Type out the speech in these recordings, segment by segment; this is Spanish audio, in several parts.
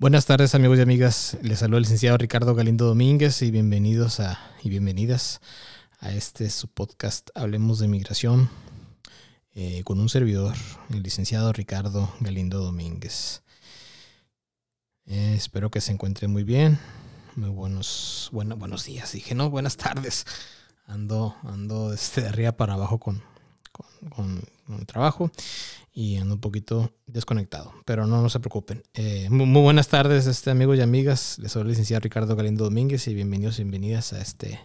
Buenas tardes amigos y amigas, les saluda el licenciado Ricardo Galindo Domínguez y bienvenidos a y bienvenidas a este su podcast Hablemos de Migración eh, con un servidor, el licenciado Ricardo Galindo Domínguez. Eh, espero que se encuentre muy bien, muy buenos, bueno, buenos días, dije no, buenas tardes. Ando, ando desde arriba para abajo con, con, con el trabajo y ando un poquito desconectado, pero no, no se preocupen. Eh, muy, buenas tardes, este, amigos y amigas. Les soy el licenciado Ricardo Galindo Domínguez y bienvenidos y bienvenidas a este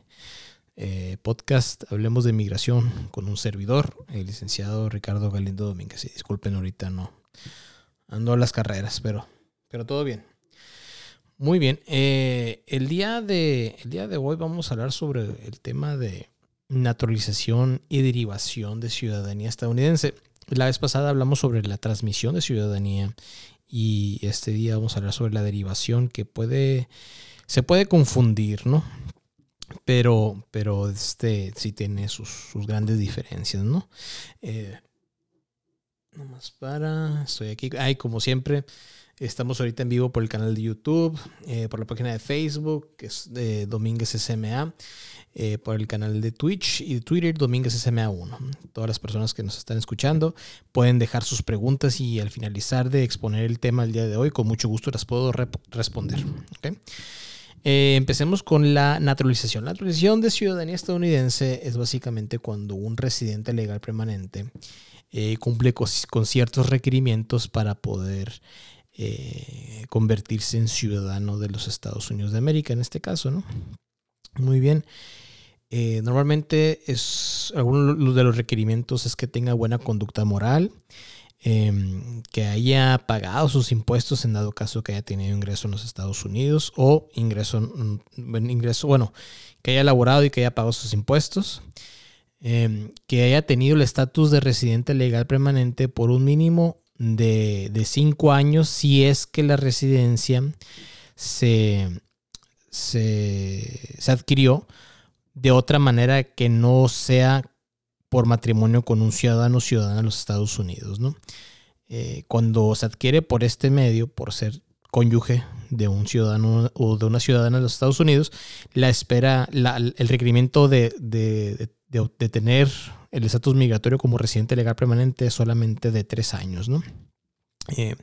eh, podcast Hablemos de Migración con un servidor, el licenciado Ricardo Galindo Domínguez. Disculpen, ahorita no ando a las carreras, pero, pero todo bien. Muy bien, eh, el, día de, el día de hoy vamos a hablar sobre el tema de naturalización y derivación de ciudadanía estadounidense. La vez pasada hablamos sobre la transmisión de ciudadanía y este día vamos a hablar sobre la derivación que puede, se puede confundir, ¿no? Pero, pero este sí tiene sus, grandes diferencias, ¿no? Eh, nomás para, estoy aquí, ay, como siempre, estamos ahorita en vivo por el canal de YouTube, eh, por la página de Facebook, que es de Domínguez SMA. Eh, por el canal de Twitch y de Twitter, Domínguez SMA1. Todas las personas que nos están escuchando pueden dejar sus preguntas y al finalizar de exponer el tema del día de hoy, con mucho gusto las puedo responder. Eh, empecemos con la naturalización. La naturalización de ciudadanía estadounidense es básicamente cuando un residente legal permanente eh, cumple con, ciertos requerimientos para poder convertirse en ciudadano de los Estados Unidos de América, en este caso, ¿no? Muy bien. Eh, normalmente es algunos de los requerimientos es que tenga buena conducta moral, em, que haya pagado sus impuestos en dado caso que haya tenido ingreso en los Estados Unidos o ingreso, mm, ingreso bueno, que haya elaborado y que haya pagado sus impuestos, em, que haya tenido el estatus de residente legal permanente por un mínimo de, de cinco años si es que la residencia se, se, se adquirió de otra manera que no sea por matrimonio con un ciudadano o ciudadana de los Estados Unidos. ¿no? Eh, cuando se adquiere por este medio, por ser cónyuge de un ciudadano o de una ciudadana de los Estados Unidos, la espera, el requerimiento de, tener el estatus migratorio como residente legal permanente es solamente de tres años. ¿no? Eh,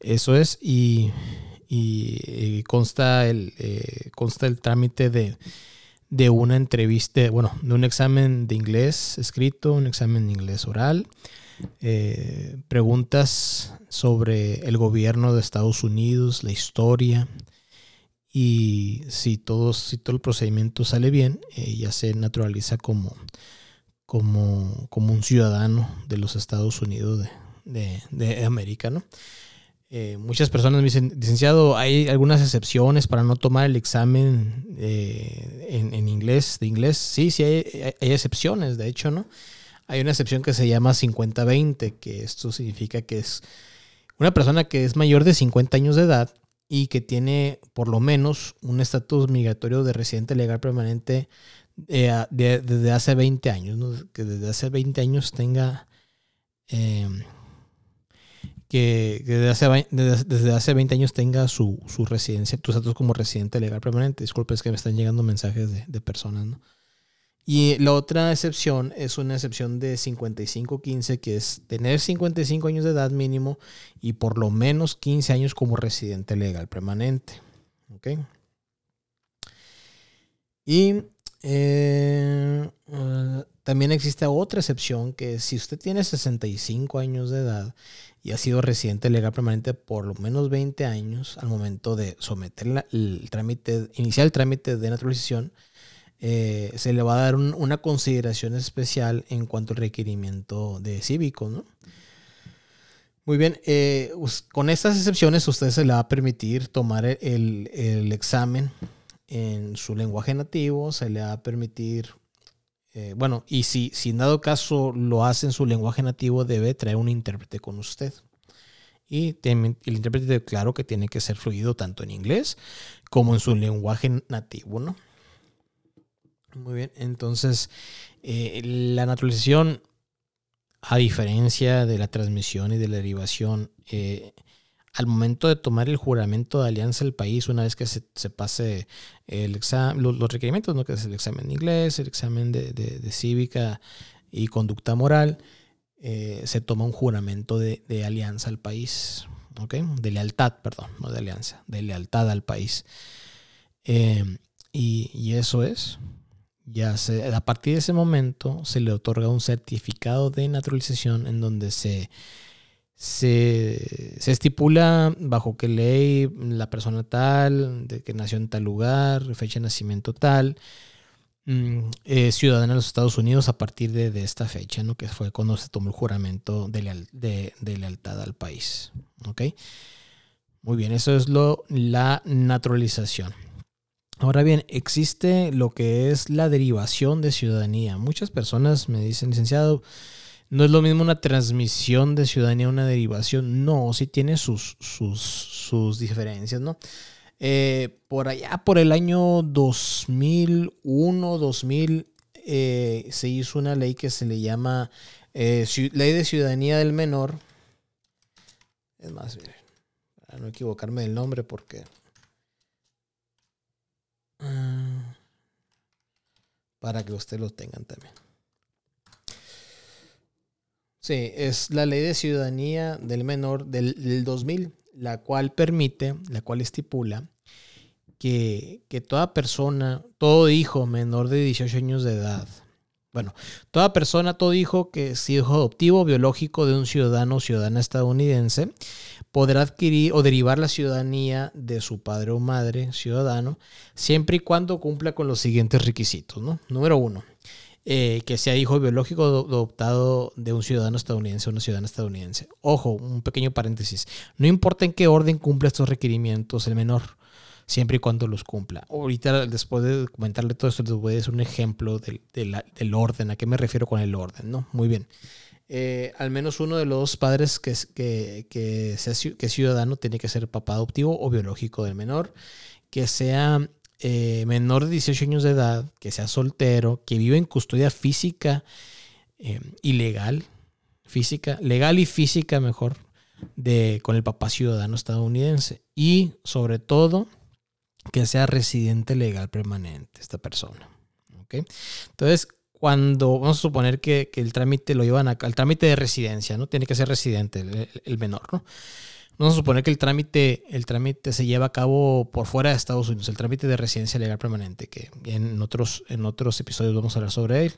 eso es, y, consta, el, eh, consta el trámite de de una entrevista, bueno, de un examen de inglés escrito, un examen de inglés oral, eh, preguntas sobre el gobierno de Estados Unidos, la historia, y si todo, si todo el procedimiento sale bien, eh, ya se naturaliza como, como, como, un ciudadano de los Estados Unidos de, de América, ¿no? Eh, muchas personas me dicen, licenciado, hay algunas excepciones para no tomar el examen eh, en, inglés, de inglés. Sí, sí, hay, excepciones, de hecho, ¿no? Hay una excepción que se llama 50-20, que esto significa que es una persona que es mayor de 50 años de edad y que tiene por lo menos un estatus migratorio de residente legal permanente eh, desde hace 20 años, que desde hace 20 años tenga que, desde, hace, desde, hace 20 años tenga su, su residencia, tus datos como residente legal permanente. Disculpe, es que me están llegando mensajes de, de personas, ¿no? Y la otra excepción es una excepción de 55-15, que es tener 55 años de edad mínimo y por lo menos 15 años como residente legal permanente. ¿Ok? Y eh, uh, también existe otra excepción que si usted tiene 65 años de edad y ha sido residente legal permanente por lo menos 20 años al momento de someter el trámite, iniciar el trámite de naturalización, eh, se le va a dar una consideración especial en cuanto al requerimiento de cívico, ¿no? Muy bien, eh, con estas excepciones usted se le va a permitir tomar el, examen en su lenguaje nativo, se le va a permitir eh, bueno, y si, si en dado caso lo hace en su lenguaje nativo, debe traer un intérprete con usted. Y el intérprete, claro que tiene que ser fluido tanto en inglés como en su lenguaje nativo, ¿no? Muy bien, entonces eh, la naturalización, a diferencia de la transmisión y de la derivación, eh, al momento de tomar el juramento de alianza del país, una vez que se, pase el examen, los, requerimientos, ¿no? que es el examen de inglés, el examen de, cívica y conducta moral, eh, se toma un juramento de, alianza al país, ¿ok? De lealtad, perdón, no de alianza, de lealtad al país. Eh, y, y, eso es, ya se, a partir de ese momento se le otorga un certificado de naturalización en donde se se, estipula bajo qué ley la persona tal, de que nació en tal lugar, fecha de nacimiento tal, mm, ciudadana de los Estados Unidos a partir de, esta fecha, ¿no? que fue cuando se tomó el juramento de, lealtad al país. Muy bien, eso es lo, la naturalización. Ahora bien, existe lo que es la derivación de ciudadanía. Muchas personas me dicen, licenciado, no es lo mismo una transmisión de ciudadanía, una derivación. No, sí tiene sus, sus, diferencias, ¿no? Eh, por allá, por el año 2001, 2000, eh, se hizo una ley que se le llama eh, Ley de Ciudadanía del Menor. Es más, para no equivocarme del nombre porque... Ah, para que ustedes lo tengan también. Sí, es la ley de ciudadanía del menor del, 2000, la cual permite, la cual estipula que, toda persona, todo hijo menor de 18 años de edad, bueno, toda persona, todo hijo que es hijo adoptivo biológico de un ciudadano o ciudadana estadounidense, podrá adquirir o derivar la ciudadanía de su padre o madre ciudadano, siempre y cuando cumpla con los siguientes requisitos. ¿no? Número uno, eh, que sea hijo biológico adoptado de un ciudadano estadounidense o una ciudadana estadounidense. Ojo, un pequeño paréntesis. No importa en qué orden cumpla estos requerimientos el menor, siempre y cuando los cumpla. Ahorita, después de comentarle todo esto, les voy a decir un ejemplo del, orden. ¿A qué me refiero con el orden? ¿no? Muy bien. Eh, al menos uno de los padres que, que, que, sea, que ciudadano tiene que ser papá adoptivo o biológico del menor, que sea eh, menor de 18 años de edad, que sea soltero, que vive en custodia física eh, ilegal, física, legal y física mejor, de, con el papá ciudadano estadounidense. Y sobre todo, que sea residente legal permanente esta persona. Entonces, cuando vamos a suponer que, el trámite lo llevan al trámite de residencia, ¿no? Tiene que ser residente el, el menor, ¿no? Vamos a suponer que el trámite, el trámite se lleva a cabo por fuera de Estados Unidos, el trámite de residencia legal permanente, que en otros, en otros episodios vamos a hablar sobre él.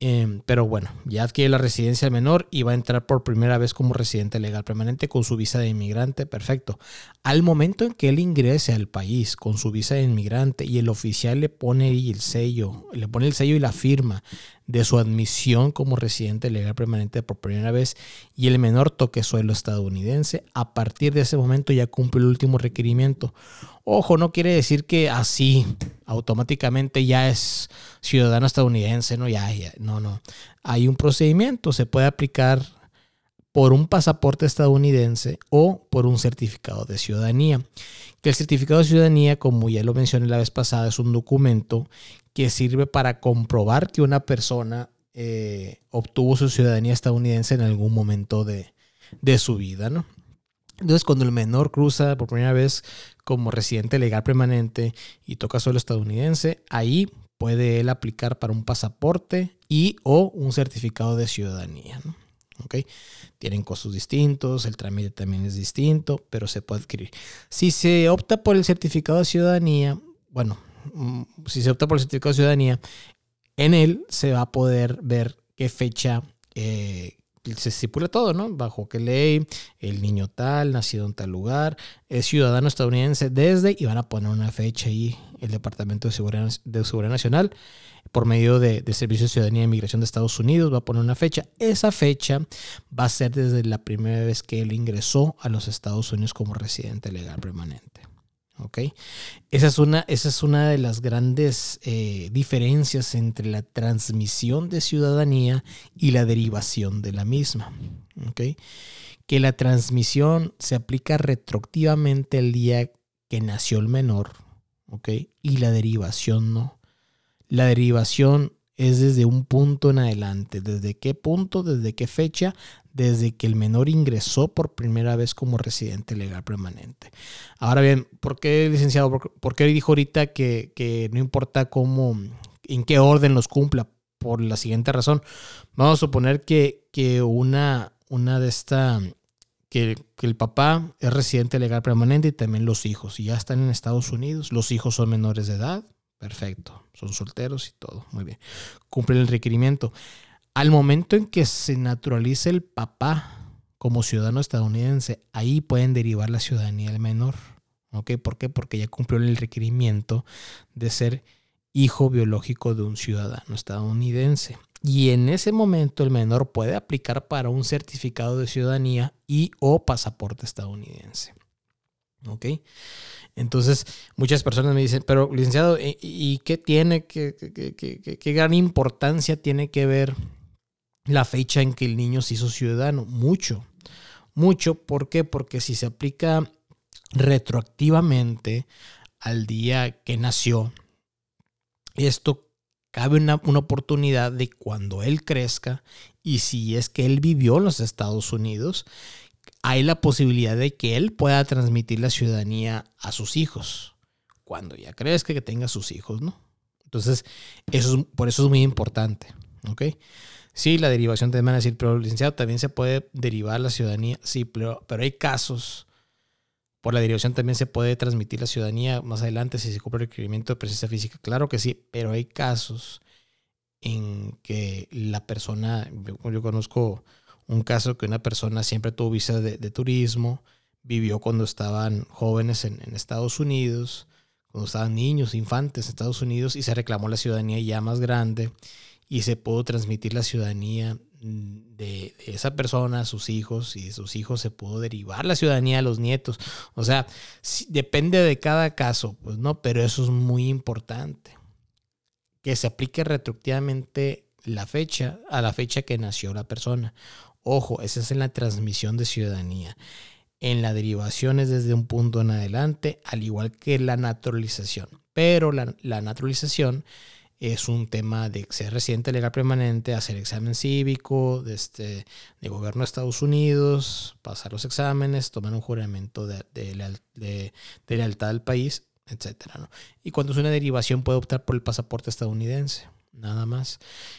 Em, pero bueno, ya adquiere la residencia menor y va a entrar por primera vez como residente legal permanente con su visa de inmigrante. Perfecto. Al momento en que él ingrese al país con su visa de inmigrante y el oficial le pone el sello, le pone el sello y la firma de su admisión como residente legal permanente por primera vez y el menor toque suelo estadounidense, a partir de ese momento ya cumple el último requerimiento. Ojo, no quiere decir que así automáticamente ya es ciudadano estadounidense, no, ya, ya, no, no. Hay un procedimiento, se puede aplicar por un pasaporte estadounidense o por un certificado de ciudadanía. Que el certificado de ciudadanía, como ya lo mencioné la vez pasada, es un documento que sirve para comprobar que una persona eh, obtuvo su ciudadanía estadounidense en algún momento de, su vida, ¿no? Entonces, cuando el menor cruza por primera vez como residente legal permanente y toca suelo estadounidense, ahí puede él aplicar para un pasaporte y o un certificado de ciudadanía. ¿no? Tienen costos distintos, el trámite también es distinto, pero se puede adquirir. Si se opta por el certificado de ciudadanía, bueno, Mm, si se opta por el certificado de ciudadanía, en él se va a poder ver qué fecha eh, se estipula todo, ¿no? Bajo qué ley, el niño tal, nacido en tal lugar, es ciudadano estadounidense desde, y van a poner una fecha ahí, el Departamento de Seguridad, Nacional, por medio de, Servicio de Ciudadanía e Inmigración de Estados Unidos, va a poner una fecha. Esa fecha va a ser desde la primera vez que él ingresó a los Estados Unidos como residente legal permanente. Esa es una, esa es una de las grandes eh, diferencias entre la transmisión de ciudadanía y la derivación de la misma. Que la transmisión se aplica retroactivamente el día que nació el menor y la derivación no. La derivación es desde un punto en adelante. ¿Desde qué punto? ¿Desde qué fecha? Desde que el menor ingresó por primera vez como residente legal permanente. Ahora bien, ¿por qué, licenciado? ¿Por, qué dijo ahorita que, que no importa cómo, en qué orden los cumpla? Por la siguiente razón. Vamos a suponer que, que una, una de esta que, que, el papá es residente legal permanente y también los hijos. Y ya están en Estados Unidos. Los hijos son menores de edad. Perfecto. Son solteros y todo. Muy bien. Cumplen el requerimiento. Al momento en que se naturalice el papá como ciudadano estadounidense, ahí pueden derivar la ciudadanía del menor. ¿Ok? ¿Por qué? Porque ya cumplió el requerimiento de ser hijo biológico de un ciudadano estadounidense. Y en ese momento el menor puede aplicar para un certificado de ciudadanía y o pasaporte estadounidense. ¿Ok? Entonces, muchas personas me dicen, pero licenciado, ¿y, qué tiene, qué, qué, gran importancia tiene que ver la fecha en que el niño se hizo ciudadano? Mucho, mucho. ¿Por qué? Porque si se aplica retroactivamente al día que nació, esto cabe una, una, oportunidad de cuando él crezca y si es que él vivió en los Estados Unidos, hay la posibilidad de que él pueda transmitir la ciudadanía a sus hijos cuando ya crezca que tenga sus hijos, ¿no? Entonces, eso por eso es muy importante, ¿ok? Sí, la derivación te van a decir, pero licenciado, también se puede derivar la ciudadanía. Sí, pero, pero hay casos por la derivación también se puede transmitir la ciudadanía más adelante si se cumple el requerimiento de presencia física. Claro que sí, pero hay casos en que la persona, yo, conozco un caso que una persona siempre tuvo visa de, turismo, vivió cuando estaban jóvenes en, Estados Unidos, cuando estaban niños, infantes en Estados Unidos, y se reclamó la ciudadanía ya más grande y se pudo transmitir la ciudadanía de, esa persona a sus hijos y de sus hijos se pudo derivar la ciudadanía a los nietos. O sea, depende de cada caso, pues no, pero eso es muy importante. Que se aplique retroactivamente la fecha a la fecha que nació la persona. Ojo, esa es en la transmisión de ciudadanía. En la derivación es desde un punto en adelante, al igual que la naturalización. Pero la, naturalización es un tema de ser residente legal permanente, hacer examen cívico de, este, de gobierno de Estados Unidos, pasar los exámenes, tomar un juramento de, de, lealtad al país, etc. Y cuando es una derivación puede optar por el pasaporte estadounidense, nada más.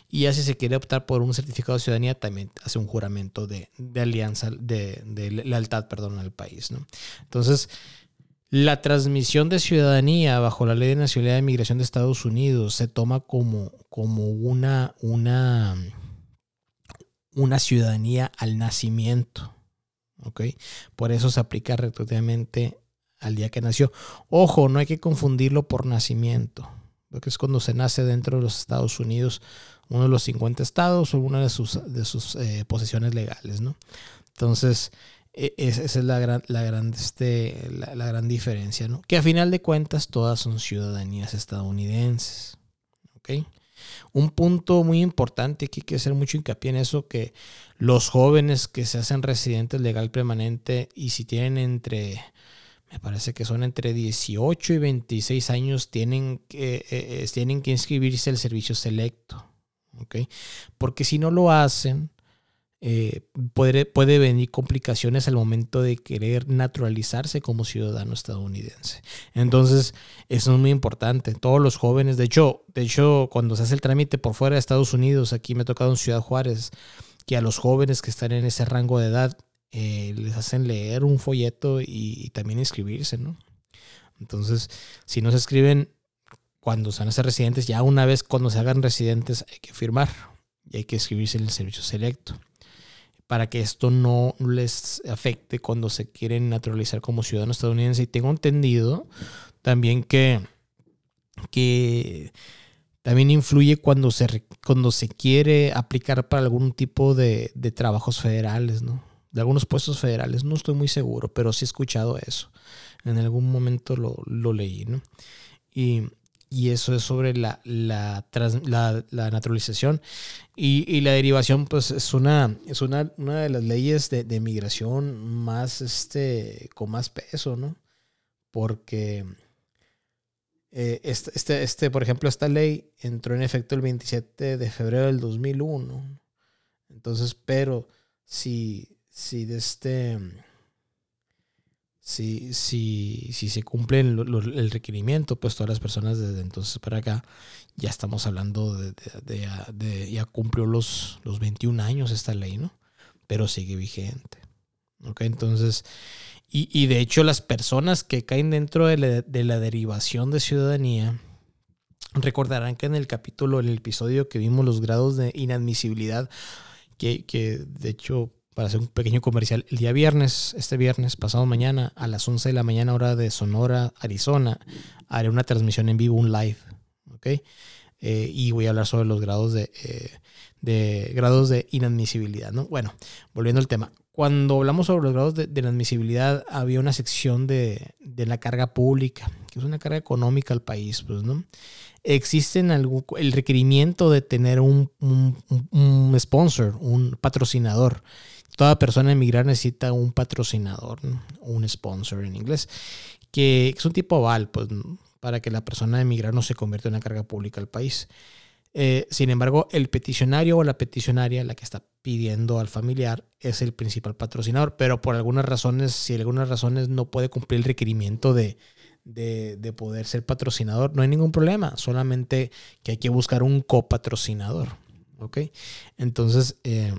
Y ya si se quiere optar por un certificado de ciudadanía, también hace un juramento de, alianza, de, lealtad perdón, al país. ¿no? Entonces, la transmisión de ciudadanía bajo la Ley de Nacionalidad de Migración de Estados Unidos se toma como, como una, una, una ciudadanía al nacimiento. Por eso se aplica retroactivamente al día que nació. Ojo, no hay que confundirlo por nacimiento, porque es cuando se nace dentro de los Estados Unidos, uno de los 50 estados o una de sus, de sus eh, posesiones legales. ¿no? Entonces, e, esa es la gran, la este, la, gran diferencia, ¿no? Que a final de cuentas todas son ciudadanías estadounidenses. ¿Ok? Un punto muy importante que hay que hacer mucho hincapié en eso, que los jóvenes que se hacen residentes legal permanente y si tienen entre, me parece que son entre 18 y 26 años, tienen que, eh, eh, tienen que inscribirse al servicio selecto. ¿Ok? Porque si no lo hacen, eh, puede, puede venir complicaciones al momento de querer naturalizarse como ciudadano estadounidense. Entonces, eso es muy importante. Todos los jóvenes, de hecho, de hecho, cuando se hace el trámite por fuera de Estados Unidos, aquí me ha tocado en Ciudad Juárez, que a los jóvenes que están en ese rango de edad eh, les hacen leer un folleto y, también inscribirse, ¿no? Entonces, si no se escriben cuando se van a ser residentes, ya una vez cuando se hagan residentes hay que firmar y hay que escribirse en el servicio selecto para que esto no les afecte cuando se quieren naturalizar como ciudadano estadounidense. Y tengo entendido también que, que también influye cuando se, cuando se quiere aplicar para algún tipo de trabajos federales, ¿no? De algunos puestos federales. No estoy muy seguro, pero sí he escuchado eso. En algún momento lo, lo leí, ¿no? Y, y eso es sobre la, la, la, naturalización. Y, y, la derivación, pues es una, es una, una de las leyes de, de, migración más, este, con más peso, ¿no? Porque eh, este, este, este, por ejemplo, esta ley entró en efecto el 27 de febrero del 2001. Entonces, pero si, si de este si, si, si se cumple el, requerimiento, pues todas las personas desde entonces para acá ya estamos hablando de, ya cumplió los, los 21 años esta ley, ¿no? Pero sigue vigente. ¿Ok? Entonces, y, y de hecho las personas que caen dentro de la, de la derivación de ciudadanía, recordarán que en el capítulo, en el episodio que vimos los grados de inadmisibilidad, que, que de hecho para hacer un pequeño comercial, el día viernes, este viernes, pasado mañana, a las 11 de la mañana, hora de Sonora, Arizona, haré una transmisión en vivo, un live, ¿ok? Eh, y voy a hablar sobre los grados de, eh, de, grados de inadmisibilidad, ¿no? Bueno, volviendo al tema. Cuando hablamos sobre los grados de, inadmisibilidad, había una sección de, de, la carga pública, que es una carga económica al país, pues, ¿no? Existen algún, el requerimiento de tener un, un, un sponsor, un patrocinador toda persona emigrar necesita un patrocinador, un sponsor en inglés, que es un tipo aval, pues, para que la persona emigrar no se convierta en una carga pública al país. Eh, sin embargo, el peticionario o la peticionaria, la que está pidiendo al familiar, es el principal patrocinador, pero por algunas razones, si algunas razones no puede cumplir el requerimiento de, de, poder ser patrocinador, no hay ningún problema, solamente que hay que buscar un copatrocinador. ¿Ok? Entonces, eh,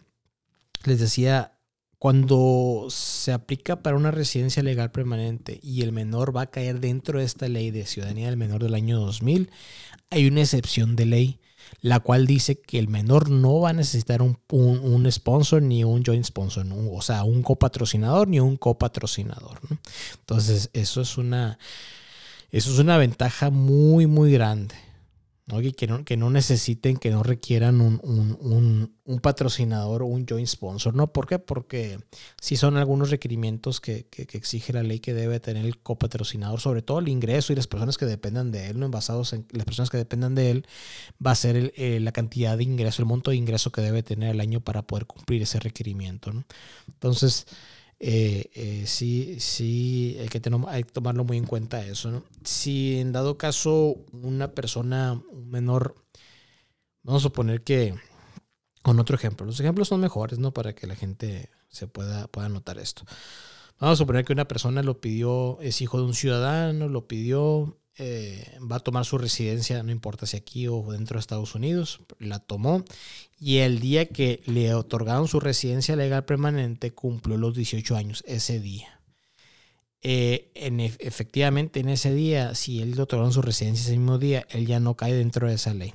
les decía, cuando se aplica para una residencia legal permanente y el menor va a caer dentro de esta ley de ciudadanía del menor del año 2000, hay una excepción de ley, la cual dice que el menor no va a necesitar un, un, sponsor ni un joint sponsor, o sea, un copatrocinador ni un copatrocinador. Entonces, eso es una, eso es una ventaja muy, muy grande. Que, no, que no necesiten, que no requieran un, un, un, patrocinador o un joint sponsor, ¿no? ¿Por qué? Porque si son algunos requerimientos que, que, exige la ley que debe tener el copatrocinador, sobre todo el ingreso y las personas que dependan de él, ¿no? Basados en las personas que dependan de él, va a ser eh, la cantidad de ingreso, el monto de ingreso que debe tener el año para poder cumplir ese requerimiento, ¿no? Entonces, eh, eh, sí, sí hay que, hay que tomarlo muy en cuenta eso. Si en dado caso una persona, menor, vamos a suponer que, con otro ejemplo, los ejemplos son mejores, ¿no? Para que la gente se pueda, pueda notar esto. Vamos a suponer que una persona lo pidió, es hijo de un ciudadano, lo pidió, eh, va a tomar su residencia, no importa si aquí o dentro de Estados Unidos, la tomó y el día que le otorgaron su residencia legal permanente cumplió los 18 años, ese día. Eh, en, efectivamente, en ese día, si él le otorgaron su residencia ese mismo día, él ya no cae dentro de esa ley.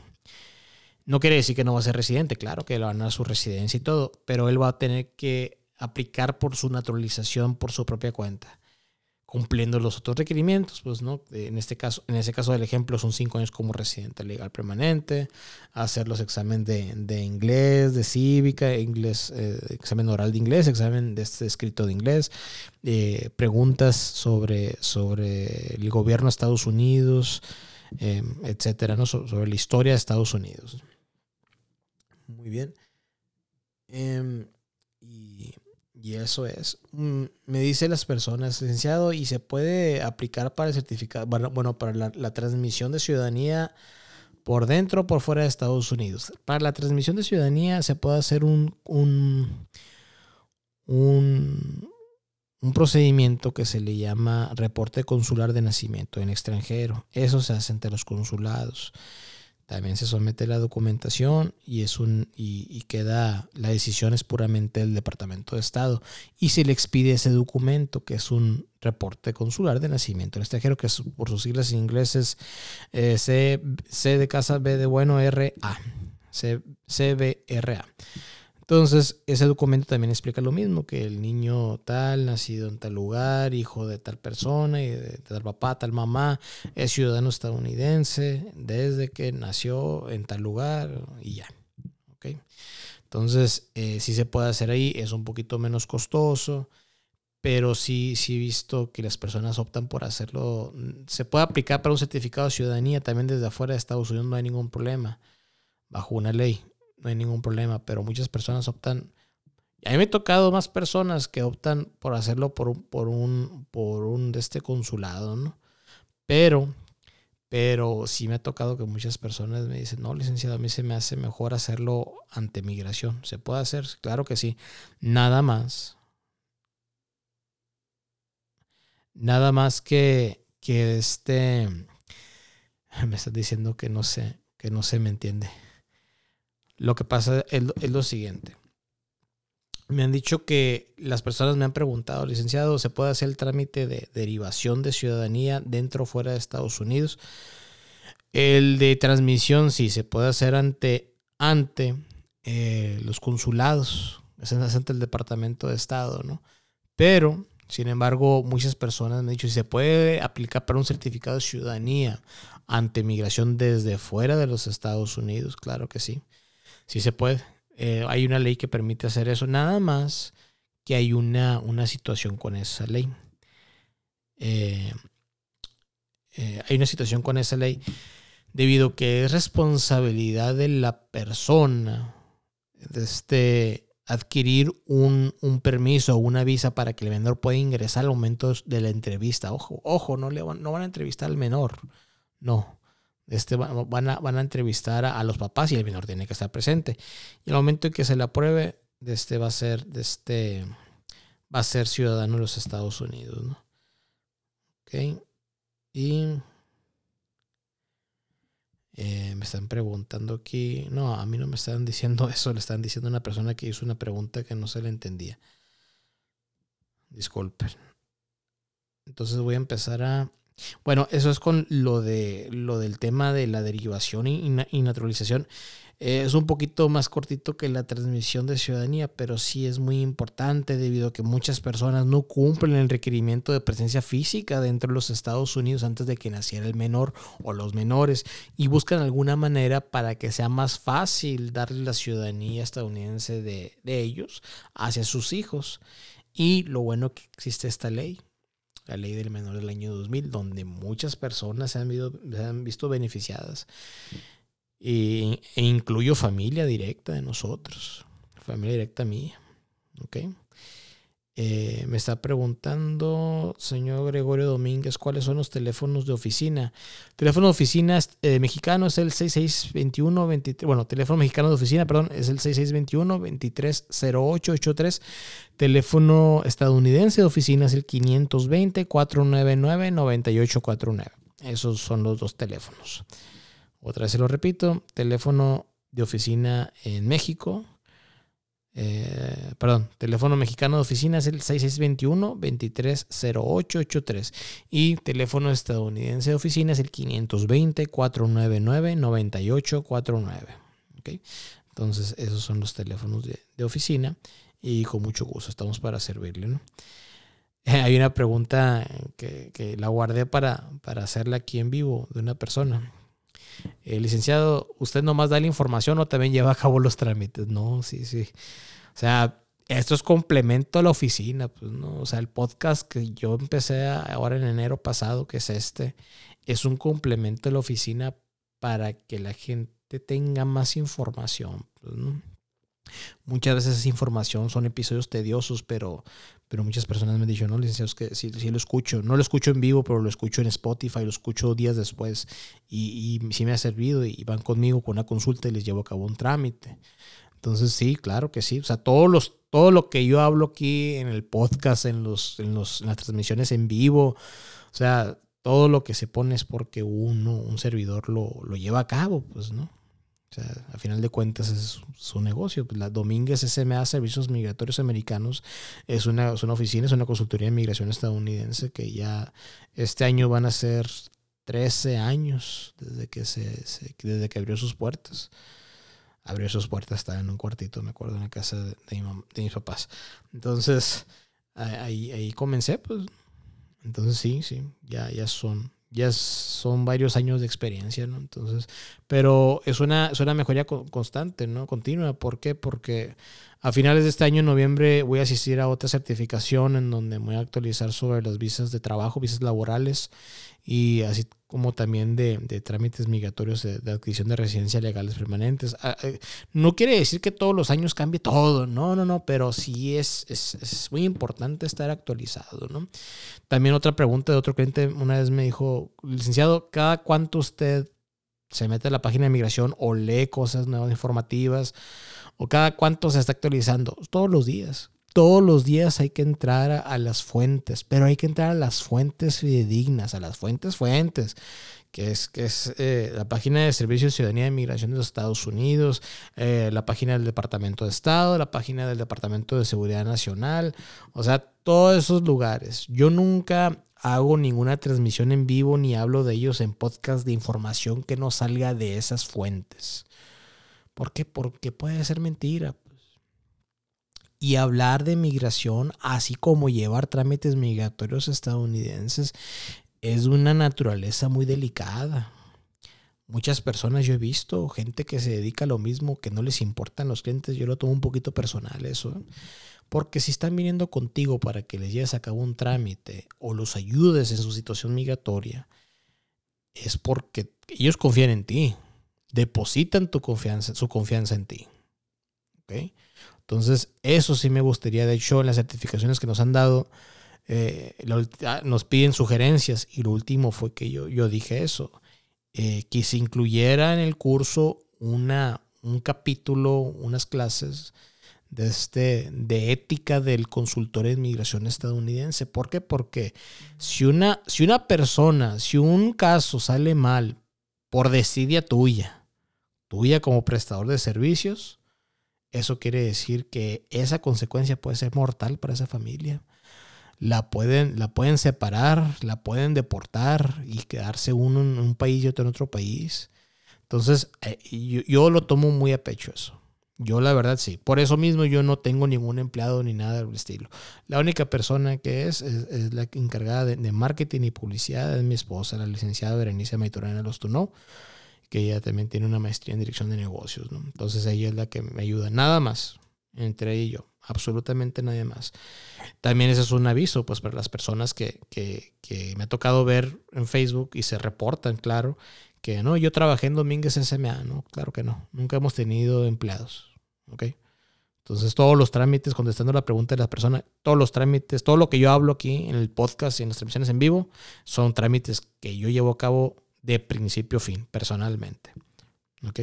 No quiere decir que no va a ser residente, claro que le van a dar su residencia y todo, pero él va a tener que aplicar por su naturalización por su propia cuenta cumpliendo los otros requerimientos, pues, ¿no? En este caso, en ese caso del ejemplo, son cinco años como residente legal permanente, hacer los exámenes de, inglés, de cívica, inglés, eh, examen oral de inglés, examen de este escrito de inglés, eh, preguntas sobre, sobre el gobierno de Estados Unidos, em, etcétera, ¿no? sobre la historia de Estados Unidos. Muy bien. Y eso es. Mm, me dice las personas, licenciado, y se puede aplicar para el certificado, bueno, para la, transmisión de ciudadanía por dentro o por fuera de Estados Unidos. Para la transmisión de ciudadanía se puede hacer un, un, un procedimiento que se le llama reporte consular de nacimiento en extranjero. Eso se hace entre los consulados. También se somete la documentación y, es un, y, queda, la decisión es puramente del Departamento de Estado. Y se le expide ese documento, que es un reporte consular de nacimiento en extranjero, que es, por sus siglas en inglés eh, C, C, de casa, B de bueno, R, A. C, CBRA. Entonces, ese documento también explica lo mismo, que el niño tal, nacido en tal lugar, hijo de tal persona y de tal papá, tal mamá, es ciudadano estadounidense desde que nació en tal lugar y ya. ¿Okay? Entonces, eh, sí se puede hacer ahí, es un poquito menos costoso, pero sí, sí he visto que las personas optan por hacerlo. Se puede aplicar para un certificado de ciudadanía también desde afuera de Estados Unidos, no hay ningún problema, bajo una ley no hay ningún problema, pero muchas personas optan, a mí me ha tocado más personas que optan por hacerlo por, por un, por un de este consulado, ¿no? Pero pero sí me ha tocado que muchas personas me dicen, no, licenciado, a mí se me hace mejor hacerlo ante migración. ¿Se puede hacer? Claro que sí. Nada más. Nada más que, que este... Me estás diciendo que no sé, que no se me entiende. Lo que pasa es, lo siguiente. Me han dicho que las personas me han preguntado, licenciado, ¿se puede hacer el trámite de derivación de ciudadanía dentro o fuera de Estados Unidos? El de transmisión sí se puede hacer ante, ante eh, los consulados, es ante el Departamento de Estado, ¿no? Pero, sin embargo, muchas personas me han dicho si se puede aplicar para un certificado de ciudadanía ante migración desde fuera de los Estados Unidos, claro que sí, sí se puede. Eh, hay una ley que permite hacer eso, nada más que hay una, una situación con esa ley. Eh, eh, hay una situación con esa ley debido a que es responsabilidad de la persona este, adquirir un, un, permiso o una visa para que el menor pueda ingresar al momento de la entrevista. Ojo, ojo, no, le van, no van a entrevistar al menor, no. Este, van, a, van a entrevistar a, los papás y el menor tiene que estar presente. Y al momento en que se le apruebe, este va a ser, este, va a ser ciudadano de los Estados Unidos. ¿no? Y eh, me están preguntando aquí. No, a mí no me están diciendo eso. Le están diciendo a una persona que hizo una pregunta que no se le entendía. Disculpen. Entonces voy a empezar a bueno, eso es con lo, de, lo del tema de la derivación y, naturalización. Eh, es un poquito más cortito que la transmisión de ciudadanía, pero sí es muy importante debido a que muchas personas no cumplen el requerimiento de presencia física dentro de los Estados Unidos antes de que naciera el menor o los menores y buscan alguna manera para que sea más fácil darle la ciudadanía estadounidense de, de ellos hacia sus hijos. Y lo bueno que existe esta ley, la ley del menor del año 2000, donde muchas personas se han visto, beneficiadas. e incluyo familia directa de nosotros, familia directa mía. ¿okay? Eh, me está preguntando, señor Gregorio Domínguez, cuáles son los teléfonos de oficina. Teléfono de oficina eh, mexicano es el 6621 23, bueno, teléfono mexicano de oficina, perdón, es el 6621 230883. Teléfono estadounidense de oficina es el 520 499 9849. Esos son los dos teléfonos. Otra vez se lo repito, teléfono de oficina en México eh, perdón, teléfono mexicano de oficina es el 6621-230883 y teléfono estadounidense de oficina es el 520-499-9849. ¿okay? Entonces, esos son los teléfonos de, oficina y con mucho gusto estamos para servirle. Hay una pregunta que, la guardé para, para hacerla aquí en vivo de una persona. Eh, licenciado, ¿usted nomás da la información o también lleva a cabo los trámites? No, sí, sí. O sea, esto es complemento a la oficina, pues, ¿no? O sea, el podcast que yo empecé ahora en enero pasado, que es este, es un complemento a la oficina para que la gente tenga más información, pues, ¿no? Muchas veces esa información son episodios tediosos, pero, pero muchas personas me han dicho, no, licenciados, que sí, lo escucho. No lo escucho en vivo, pero lo escucho en Spotify, lo escucho días después. Y, y sí me ha servido y van conmigo con una consulta y les llevo a cabo un trámite. Entonces sí, claro que sí. O sea, todos los, todo lo que yo hablo aquí en el podcast, en, los, en, los, las transmisiones en vivo, o sea, todo lo que se pone es porque uno, un servidor lo, lo lleva a cabo, pues, ¿no? O sea, a final de cuentas es su negocio. La Domínguez SMA Servicios Migratorios Americanos es una, es una oficina, es una consultoría de migración estadounidense que ya este año van a ser 13 años desde que, se, desde que abrió sus puertas. Abrió sus puertas, estaba en un cuartito, me acuerdo, en la casa de, de, mis papás. Entonces, ahí, ahí comencé, pues. Entonces sí, sí, ya, ya son ya son varios años de experiencia, ¿no? Entonces, pero es una, es una mejoría constante, ¿no? Continua. ¿Por qué? Porque a finales de este año, en noviembre, voy a asistir a otra certificación en donde voy a actualizar sobre las visas de trabajo, visas laborales, y así como también de, trámites migratorios de, adquisición de residencia legales permanentes. Ah, eh, no quiere decir que todos los años cambie todo, no, no, no, pero sí es, es, muy importante estar actualizado, ¿no? También otra pregunta de otro cliente una vez me dijo, licenciado, ¿cada cuánto usted se mete a la página de migración o lee cosas nuevas informativas? ¿O cada cuánto se está actualizando? Todos los días todos los días hay que entrar a, las fuentes, pero hay que entrar a las fuentes fidedignas, a las fuentes fuentes, que es, que es eh, la página de Servicios de Ciudadanía de Migración de los Estados Unidos, eh, la página del Departamento de Estado, la página del Departamento de Seguridad Nacional, o sea, todos esos lugares. Yo nunca hago ninguna transmisión en vivo ni hablo de ellos en podcast de información que no salga de esas fuentes. ¿Por qué? Porque puede ser mentira y hablar de migración, así como llevar trámites migratorios estadounidenses, es una naturaleza muy delicada. Muchas personas yo he visto, gente que se dedica a lo mismo, que no les importan los clientes, yo lo tomo un poquito personal eso. Porque si están viniendo contigo para que les lleves a cabo un trámite o los ayudes en su situación migratoria, es porque ellos confían en ti, depositan tu confianza, su confianza en ti. ¿Okay? Entonces, eso sí me gustaría. De hecho, en las certificaciones que nos han dado, eh, ah, nos piden sugerencias. Y lo último fue que yo, yo dije eso. Eh, que se incluyera en el curso una, un capítulo, unas clases de, este, de ética del consultor de inmigración estadounidense. ¿Por qué? Porque si una, si una persona, si un caso sale mal por desidia tuya, tuya como prestador de servicios, eso quiere decir que esa consecuencia puede ser mortal para esa familia. La pueden, la pueden separar, la pueden deportar y quedarse uno en un país y otro en otro país. Entonces, eh, yo, lo tomo muy a pecho eso. Yo la verdad sí. Por eso mismo yo no tengo ningún empleado ni nada del estilo. La única persona que es es, la encargada de, marketing y publicidad es mi esposa, la licenciada Berenice Maitorena Lostuno que ella también tiene una maestría en dirección de negocios, ¿no? Entonces ella es la que me ayuda, nada más, entre ella y yo, absolutamente nadie más. También ese es un aviso, pues, para las personas que, que, me ha tocado ver en Facebook y se reportan, claro, que no, yo trabajé en Domínguez SMA, no, claro que no, nunca hemos tenido empleados, ¿ok? Entonces todos los trámites, contestando la pregunta de la persona, todos los trámites, todo lo que yo hablo aquí en el podcast y en las transmisiones en vivo, son trámites que yo llevo a cabo de principio a fin, personalmente. ¿Ok?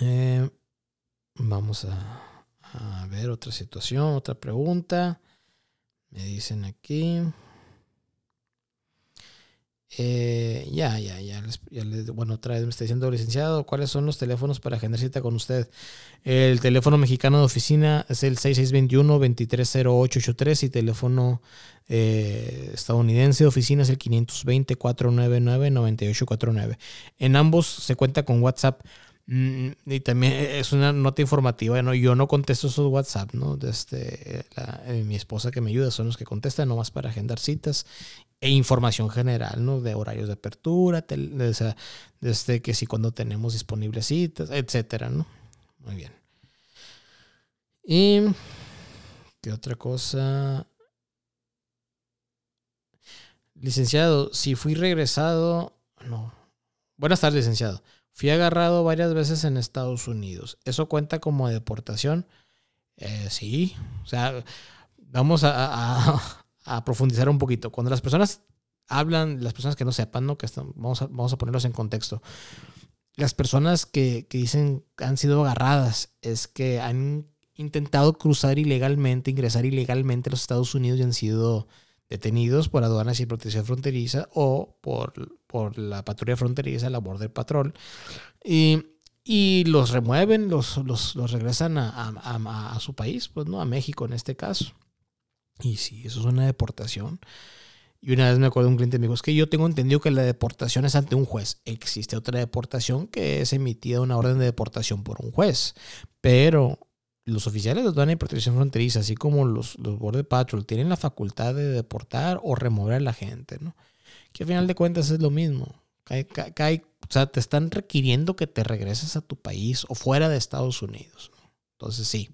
Eh, vamos a, a, ver otra situación, otra pregunta. Me dicen aquí. Eh, ya, ya, ya, Bueno, otra vez me está diciendo, licenciado, ¿cuáles son los teléfonos para agendar cita con usted? El teléfono mexicano de oficina es el 6621-230883 y teléfono eh, estadounidense de oficina es el 520-499-9849. En ambos se cuenta con WhatsApp. Mm, y también es una nota informativa, ¿no? Yo no contesto esos WhatsApp, ¿no? Desde eh, mi esposa que me ayuda son los que contestan nomás para agendar citas e información general, ¿no? De horarios de apertura, desde que si cuando tenemos disponibles citas, etcétera, ¿no? Muy bien. Y qué otra cosa. Licenciado, si fui regresado, no. Buenas tardes, licenciado. Fui agarrado varias veces en Estados Unidos. ¿Eso cuenta como deportación? Eh, sí. O sea, vamos a, profundizar un poquito. Cuando las personas hablan, las personas que no sepan, ¿no? Que están, vamos, a, vamos a ponerlos en contexto. Las personas que, que dicen que han sido agarradas es que han intentado cruzar ilegalmente, ingresar ilegalmente a los Estados Unidos y han sido detenidos por aduanas y protección fronteriza o por, por la patrulla fronteriza, la Border Patrol, y, y los remueven, los, los, los regresan a, a, a, su país, pues no, a México en este caso. Y sí, eso es una deportación. Y una vez me acuerdo de un cliente me dijo, es que yo tengo entendido que la deportación es ante un juez. Existe otra deportación que es emitida una orden de deportación por un juez. Pero los oficiales de aduana y protección fronteriza, así como los, los Border Patrol, tienen la facultad de deportar o remover a la gente, ¿no? Que al final de cuentas es lo mismo. o sea, te están requiriendo que te regreses a tu país o fuera de Estados Unidos. Entonces sí,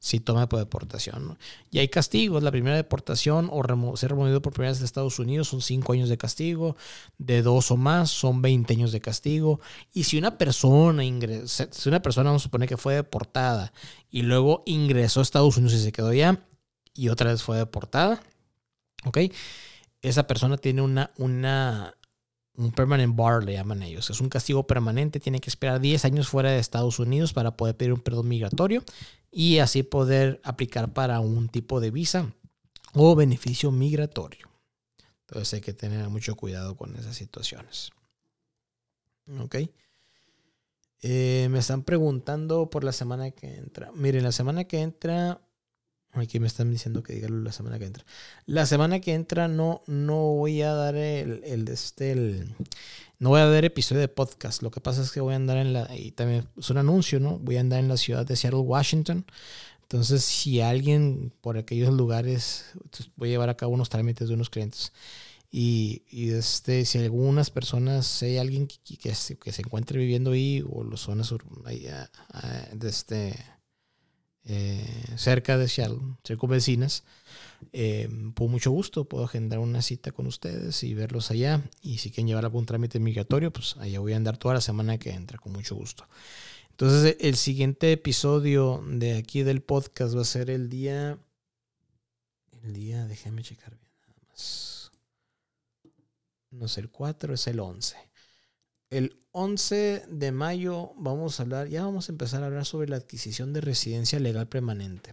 si toma por deportación. Y hay castigos. La primera deportación o ser removido por primera vez de Estados Unidos son 5 años de castigo. De dos o más son 20 años de castigo. Y si una persona ingresa, si una persona vamos a suponer que fue deportada y luego ingresó a Estados Unidos y se quedó allá y otra vez fue deportada, ¿ok? Esa persona tiene una, una, un permanent bar, le llaman ellos. Es un castigo permanente, tiene que esperar 10 años fuera de Estados Unidos para poder pedir un perdón migratorio y así poder aplicar para un tipo de visa o beneficio migratorio. Entonces hay que tener mucho cuidado con esas situaciones. Ok. Eh, me están preguntando por la semana que entra. Miren, la semana que entra Aquí me están diciendo que diga la semana que entra. La semana que entra no, no voy a dar el, el, este, no voy a dar episodio de podcast. Lo que pasa es que voy a andar en la, y también es un anuncio, ¿no? Voy a andar en la ciudad de Seattle, Washington. Entonces, si alguien por aquellos lugares, voy a llevar a cabo unos trámites de unos clientes. Y, y este, si algunas personas, si hay alguien que, que, se, que se encuentre viviendo ahí o los zonas de este eh, cerca de Seattle, cerca vecinas, eh, por mucho gusto puedo agendar una cita con ustedes y verlos allá. Y si quieren llevar algún trámite migratorio, pues allá voy a andar toda la semana que entra, con mucho gusto. Entonces, el siguiente episodio de aquí del podcast va a ser el día. El día, déjenme checar bien nada más. No sé, el 4 es el 11. El 11 de mayo vamos a hablar, ya vamos a empezar a hablar sobre la adquisición de residencia legal permanente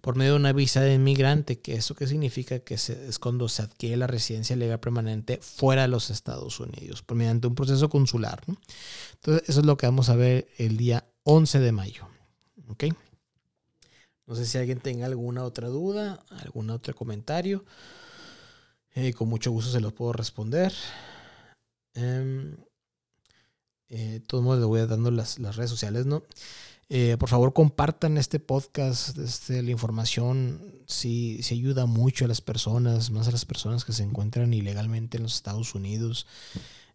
por medio de una visa de inmigrante, que eso qué significa que es cuando se adquiere la residencia legal permanente fuera de los Estados Unidos, por mediante un proceso consular. Entonces, eso es lo que vamos a ver el día 11 de mayo. ¿Ok? No sé si alguien tenga alguna otra duda, algún otro comentario. Eh, con mucho gusto se los puedo responder. Em, eh, todos modos, le voy dando las, las redes sociales, ¿no? Eh, por favor, compartan este podcast, este, la información. Si sí, ayuda mucho a las personas, más a las personas que se encuentran ilegalmente en los Estados Unidos.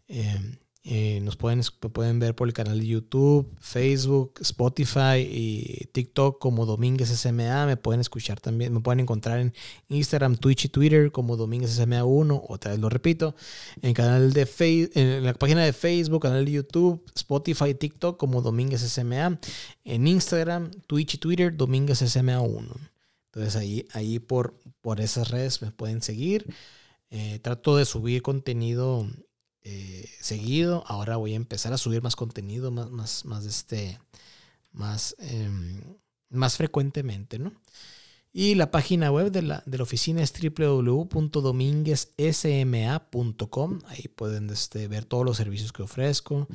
Eh, eh, nos pueden, pueden ver por el canal de YouTube, Facebook, Spotify y TikTok como Domínguez SMA. Me pueden escuchar también, me pueden encontrar en Instagram, Twitch y Twitter como Domínguez SMA1. Otra vez lo repito. En, canal de en la página de Facebook, canal de YouTube, Spotify y TikTok como Domínguez SMA. En Instagram, Twitch y Twitter, Domínguez SMA1. Entonces ahí, ahí por, por esas redes me pueden seguir. Eh, trato de subir contenido eh, seguido. Ahora voy a empezar a subir más contenido, más, más, más, este, más, em, más frecuentemente, ¿no? Y la página web de la, de la oficina es www.dominguezsma.com. Ahí pueden este, ver todos los servicios que ofrezco.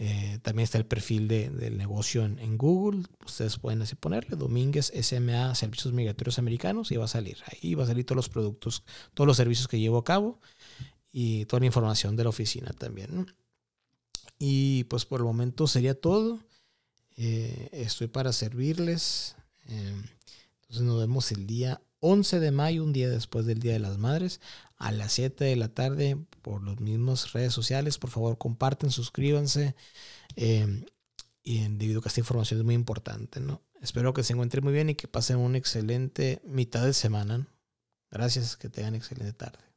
Eh, también está el perfil de, del negocio en, en, Google. Ustedes pueden así ponerle Domínguez SMA Servicios Migratorios Americanos y va a salir. Ahí va a salir todos los productos, todos los servicios que llevo a cabo y toda la información de la oficina también. Y pues por el momento sería todo. Eh, estoy para servirles. Eh, entonces nos vemos el día 11 de mayo, un día después del Día de las Madres, a las 7 de la tarde por las mismas redes sociales. Por favor, comparten, suscríbanse. Eh, y debido a que esta información es muy importante, ¿no? Espero que se encuentren muy bien y que pasen una excelente mitad de semana. Gracias, que tengan excelente tarde.